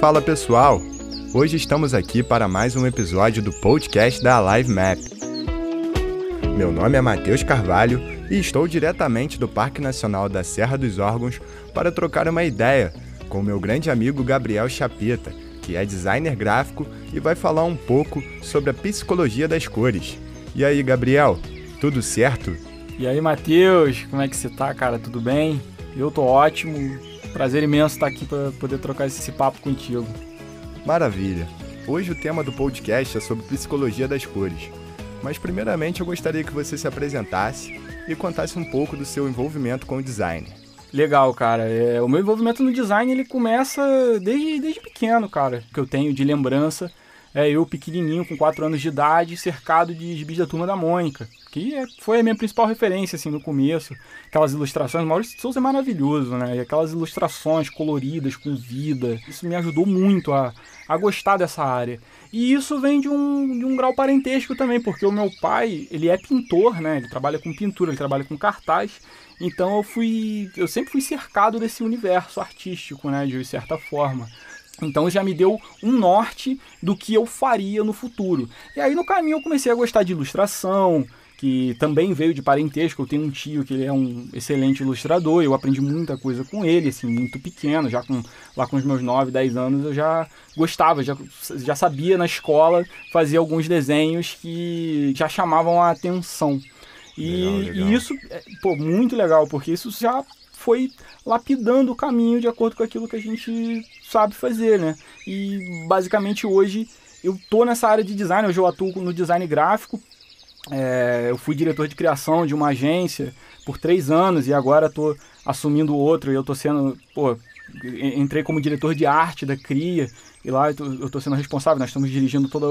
Fala pessoal! Hoje estamos aqui para mais um episódio do podcast da Live Map. Meu nome é Matheus Carvalho e estou diretamente do Parque Nacional da Serra dos Órgãos para trocar uma ideia com meu grande amigo Gabriel Chapita, que é designer gráfico e vai falar um pouco sobre a psicologia das cores. E aí, Gabriel, tudo certo? E aí, Matheus, como é que você tá, cara? Tudo bem? Eu tô ótimo. Prazer imenso estar aqui para poder trocar esse papo contigo. Maravilha. Hoje o tema do podcast é sobre psicologia das cores. Mas primeiramente eu gostaria que você se apresentasse e contasse um pouco do seu envolvimento com o design. Legal, cara. É, o meu envolvimento no design ele começa desde, desde pequeno, cara. Que eu tenho de lembrança. É eu pequenininho, com 4 anos de idade, cercado de gibis da Turma da Mônica. Que é, foi a minha principal referência, assim, no começo. Aquelas ilustrações, Maurício Souza é maravilhoso, né? E aquelas ilustrações coloridas, com vida. Isso me ajudou muito a, a gostar dessa área. E isso vem de um, de um grau parentesco também, porque o meu pai, ele é pintor, né? Ele trabalha com pintura, ele trabalha com cartaz. Então eu fui, eu sempre fui cercado desse universo artístico, né, de certa forma. Então já me deu um norte do que eu faria no futuro. E aí no caminho eu comecei a gostar de ilustração, que também veio de parentesco. Eu tenho um tio que ele é um excelente ilustrador, eu aprendi muita coisa com ele, assim, muito pequeno, já com lá com os meus 9, 10 anos eu já gostava, já, já sabia na escola fazer alguns desenhos que já chamavam a atenção. E, legal, legal. e isso, é, pô, muito legal, porque isso já foi lapidando o caminho de acordo com aquilo que a gente sabe fazer, né? E basicamente hoje eu tô nessa área de design, hoje eu atuo no design gráfico. É, eu fui diretor de criação de uma agência por três anos e agora tô assumindo outro e eu tô sendo, pô, entrei como diretor de arte da CRIA e lá eu estou sendo responsável, nós estamos dirigindo toda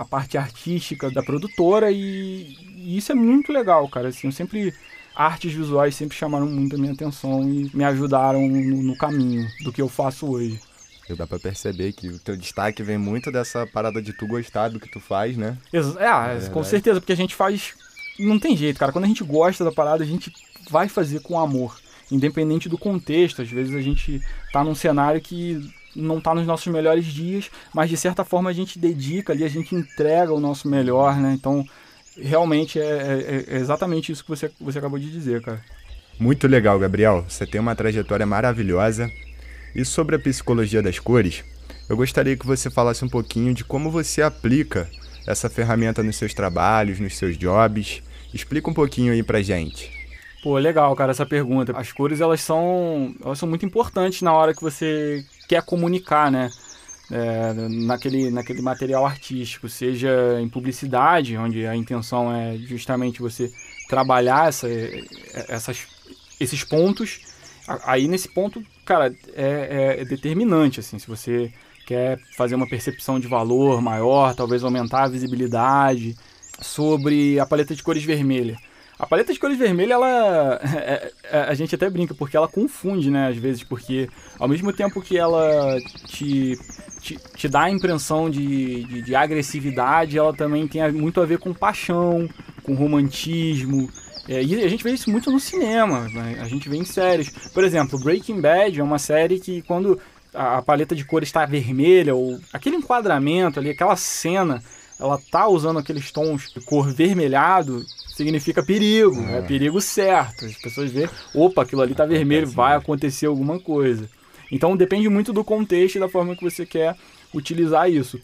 a, parte artística da produtora e, e, isso é muito legal, cara. Assim, eu sempre artes visuais sempre chamaram muito a minha atenção e me ajudaram no, no caminho do que eu faço hoje. Eu dá pra perceber que o teu destaque vem muito dessa parada de tu gostar do que tu faz, né? É, é com certeza, porque a gente faz. Não tem jeito, cara. Quando a gente gosta da parada, a gente vai fazer com amor independente do contexto. Às vezes a gente tá num cenário que não tá nos nossos melhores dias, mas de certa forma a gente dedica ali, a gente entrega o nosso melhor, né? Então, realmente é, é, é exatamente isso que você, você acabou de dizer, cara. Muito legal, Gabriel. Você tem uma trajetória maravilhosa. E sobre a psicologia das cores, eu gostaria que você falasse um pouquinho de como você aplica essa ferramenta nos seus trabalhos, nos seus jobs. Explica um pouquinho aí pra gente. Pô, legal, cara, essa pergunta. As cores, elas são, elas são muito importantes na hora que você quer comunicar, né? É, naquele, naquele material artístico, seja em publicidade, onde a intenção é justamente você trabalhar essa, essas, esses pontos. Aí nesse ponto, cara, é, é determinante, assim, se você quer fazer uma percepção de valor maior, talvez aumentar a visibilidade sobre a paleta de cores vermelha. A paleta de cores vermelha, ela. É, é, a gente até brinca, porque ela confunde, né, às vezes, porque ao mesmo tempo que ela te, te, te dá a impressão de, de, de, agressividade, ela também tem muito a ver com paixão, com romantismo. É, e a gente vê isso muito no cinema, né? a gente vê em séries. Por exemplo, Breaking Bad é uma série que quando a, a paleta de cores está vermelha, ou aquele enquadramento ali, aquela cena ela tá usando aqueles tons de cor vermelhado, significa perigo, é, é perigo certo. As pessoas veem, opa, aquilo ali tá vermelho, vai acontecer alguma coisa. Então depende muito do contexto e da forma que você quer utilizar isso.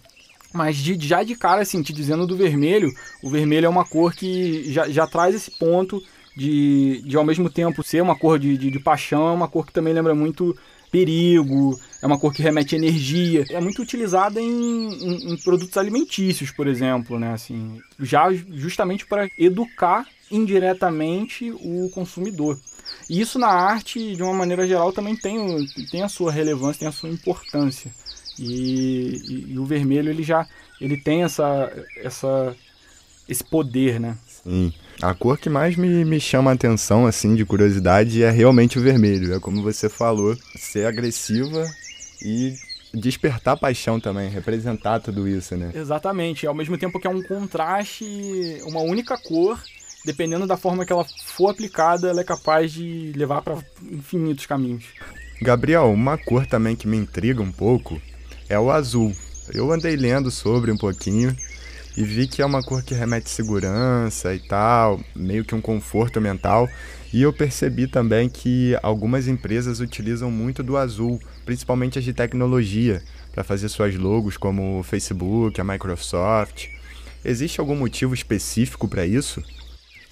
Mas de, já de cara, assim, te dizendo do vermelho, o vermelho é uma cor que já, já traz esse ponto de, de ao mesmo tempo ser uma cor de, de, de paixão, é uma cor que também lembra muito perigo, é uma cor que remete energia. É muito utilizada em, em, em produtos alimentícios, por exemplo, né? Assim, já justamente para educar indiretamente o consumidor. E isso na arte, de uma maneira geral, também tem, tem a sua relevância, tem a sua importância. E, e, e o vermelho ele já ele tem essa, essa esse poder, né? Sim. A cor que mais me, me chama a atenção, assim, de curiosidade, é realmente o vermelho. É como você falou, ser agressiva e despertar paixão também, representar tudo isso, né? Exatamente. Ao mesmo tempo que é um contraste, uma única cor, dependendo da forma que ela for aplicada, ela é capaz de levar para infinitos caminhos. Gabriel, uma cor também que me intriga um pouco é o azul. Eu andei lendo sobre um pouquinho e vi que é uma cor que remete segurança e tal, meio que um conforto mental. E eu percebi também que algumas empresas utilizam muito do azul, principalmente as de tecnologia, para fazer suas logos, como o Facebook, a Microsoft. Existe algum motivo específico para isso?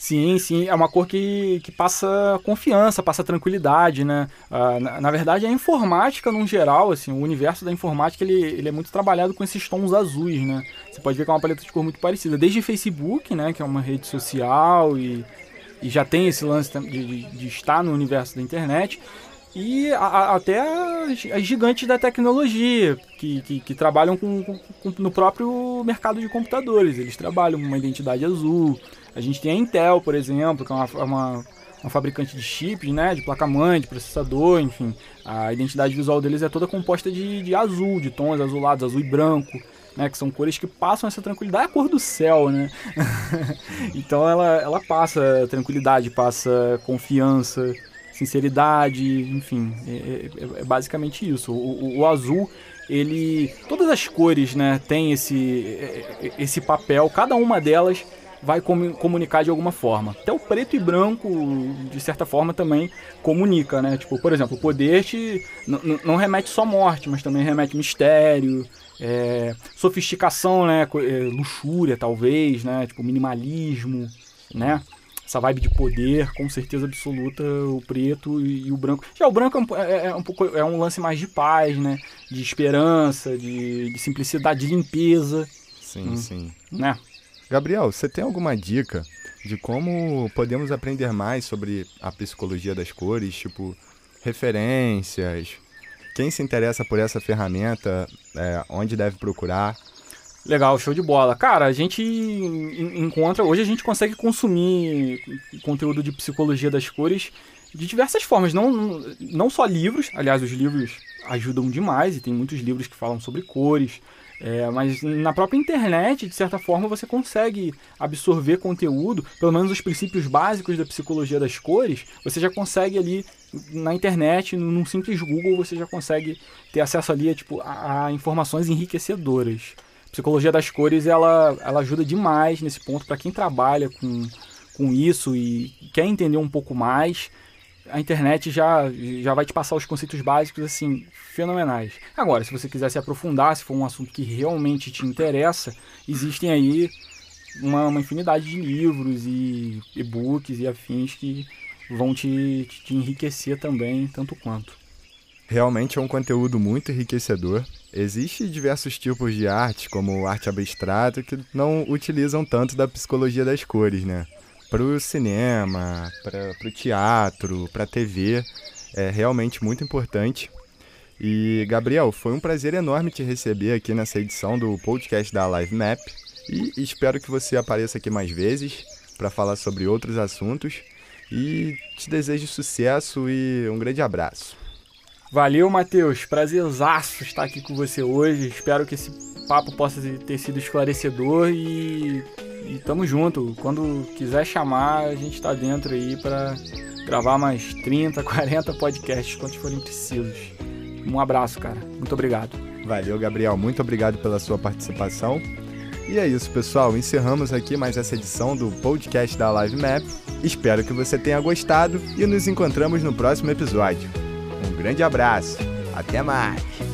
Sim, sim, é uma cor que, que passa confiança, passa tranquilidade, né? Uh, na, na, verdade, a informática, no geral, assim, o universo da informática, ele, ele é muito trabalhado com esses tons azuis, né? Você pode ver que é uma paleta de cor muito parecida, desde Facebook, né, que é uma rede social e, e já tem esse lance de, de, de estar no universo da internet, e a, a, até as, gigantes da tecnologia, que, que, que trabalham com, com, com, no próprio mercado de computadores, eles trabalham com uma identidade azul, a gente tem a Intel, por exemplo, que é uma, é uma, uma fabricante de chips, né, de placa-mãe, de processador, enfim. A identidade visual deles é toda composta de, de azul, de tons azulados, azul e branco. Né, que são cores que passam essa tranquilidade, é a cor do céu, né? então ela, ela passa tranquilidade, passa confiança, sinceridade, enfim, é, é, é basicamente isso. O, o, o, azul, ele, todas as cores, né, tem esse, é, esse papel, cada uma delas vai comunicar de alguma forma. Até o preto e branco, de certa forma, também comunica, né? Tipo, por exemplo, o poder te, não remete só morte, mas também remete mistério, é, sofisticação, né? É, luxúria, talvez, né? Tipo, minimalismo, né? Essa vibe de poder, com certeza absoluta, o preto e, e o branco. Já o branco é um, é, é um, pouco, é um lance mais de paz, né? De esperança, de, de simplicidade, de limpeza. Sim, hum, sim. Né? Gabriel, você tem alguma dica de como podemos aprender mais sobre a psicologia das cores, tipo referências? Quem se interessa por essa ferramenta, é, onde deve procurar? Legal, show de bola. Cara, a gente encontra. Hoje a gente consegue consumir conteúdo de psicologia das cores de diversas formas. Não, não só livros, aliás, os livros ajudam demais e tem muitos livros que falam sobre cores. É, mas na própria internet, de certa forma, você consegue absorver conteúdo, pelo menos os princípios básicos da psicologia das cores, você já consegue ali na internet, num simples Google, você já consegue ter acesso ali tipo, a, a informações enriquecedoras. Psicologia das cores ela, ela ajuda demais nesse ponto para quem trabalha com, com isso e quer entender um pouco mais a internet já, já vai te passar os conceitos básicos assim fenomenais. Agora, se você quiser se aprofundar, se for um assunto que realmente te interessa, existem aí uma, uma infinidade de livros e e-books e afins que vão te, te enriquecer também, tanto quanto. Realmente é um conteúdo muito enriquecedor. Existem diversos tipos de arte, como arte abstrato, que não utilizam tanto da psicologia das cores, né? para o cinema, para o teatro, para a TV. É realmente muito importante. E, Gabriel, foi um prazer enorme te receber aqui nessa edição do podcast da Live Map. E espero que você apareça aqui mais vezes para falar sobre outros assuntos. E te desejo sucesso e um grande abraço. Valeu, Matheus. Prazerzaço estar aqui com você hoje. Espero que esse papo possa ter sido esclarecedor e e tamo junto. Quando quiser chamar, a gente tá dentro aí para gravar mais 30, 40 podcasts, quantos forem precisos. Um abraço, cara. Muito obrigado. Valeu, Gabriel. Muito obrigado pela sua participação. E é isso, pessoal. Encerramos aqui mais essa edição do podcast da Live Map. Espero que você tenha gostado e nos encontramos no próximo episódio. Um grande abraço. Até mais.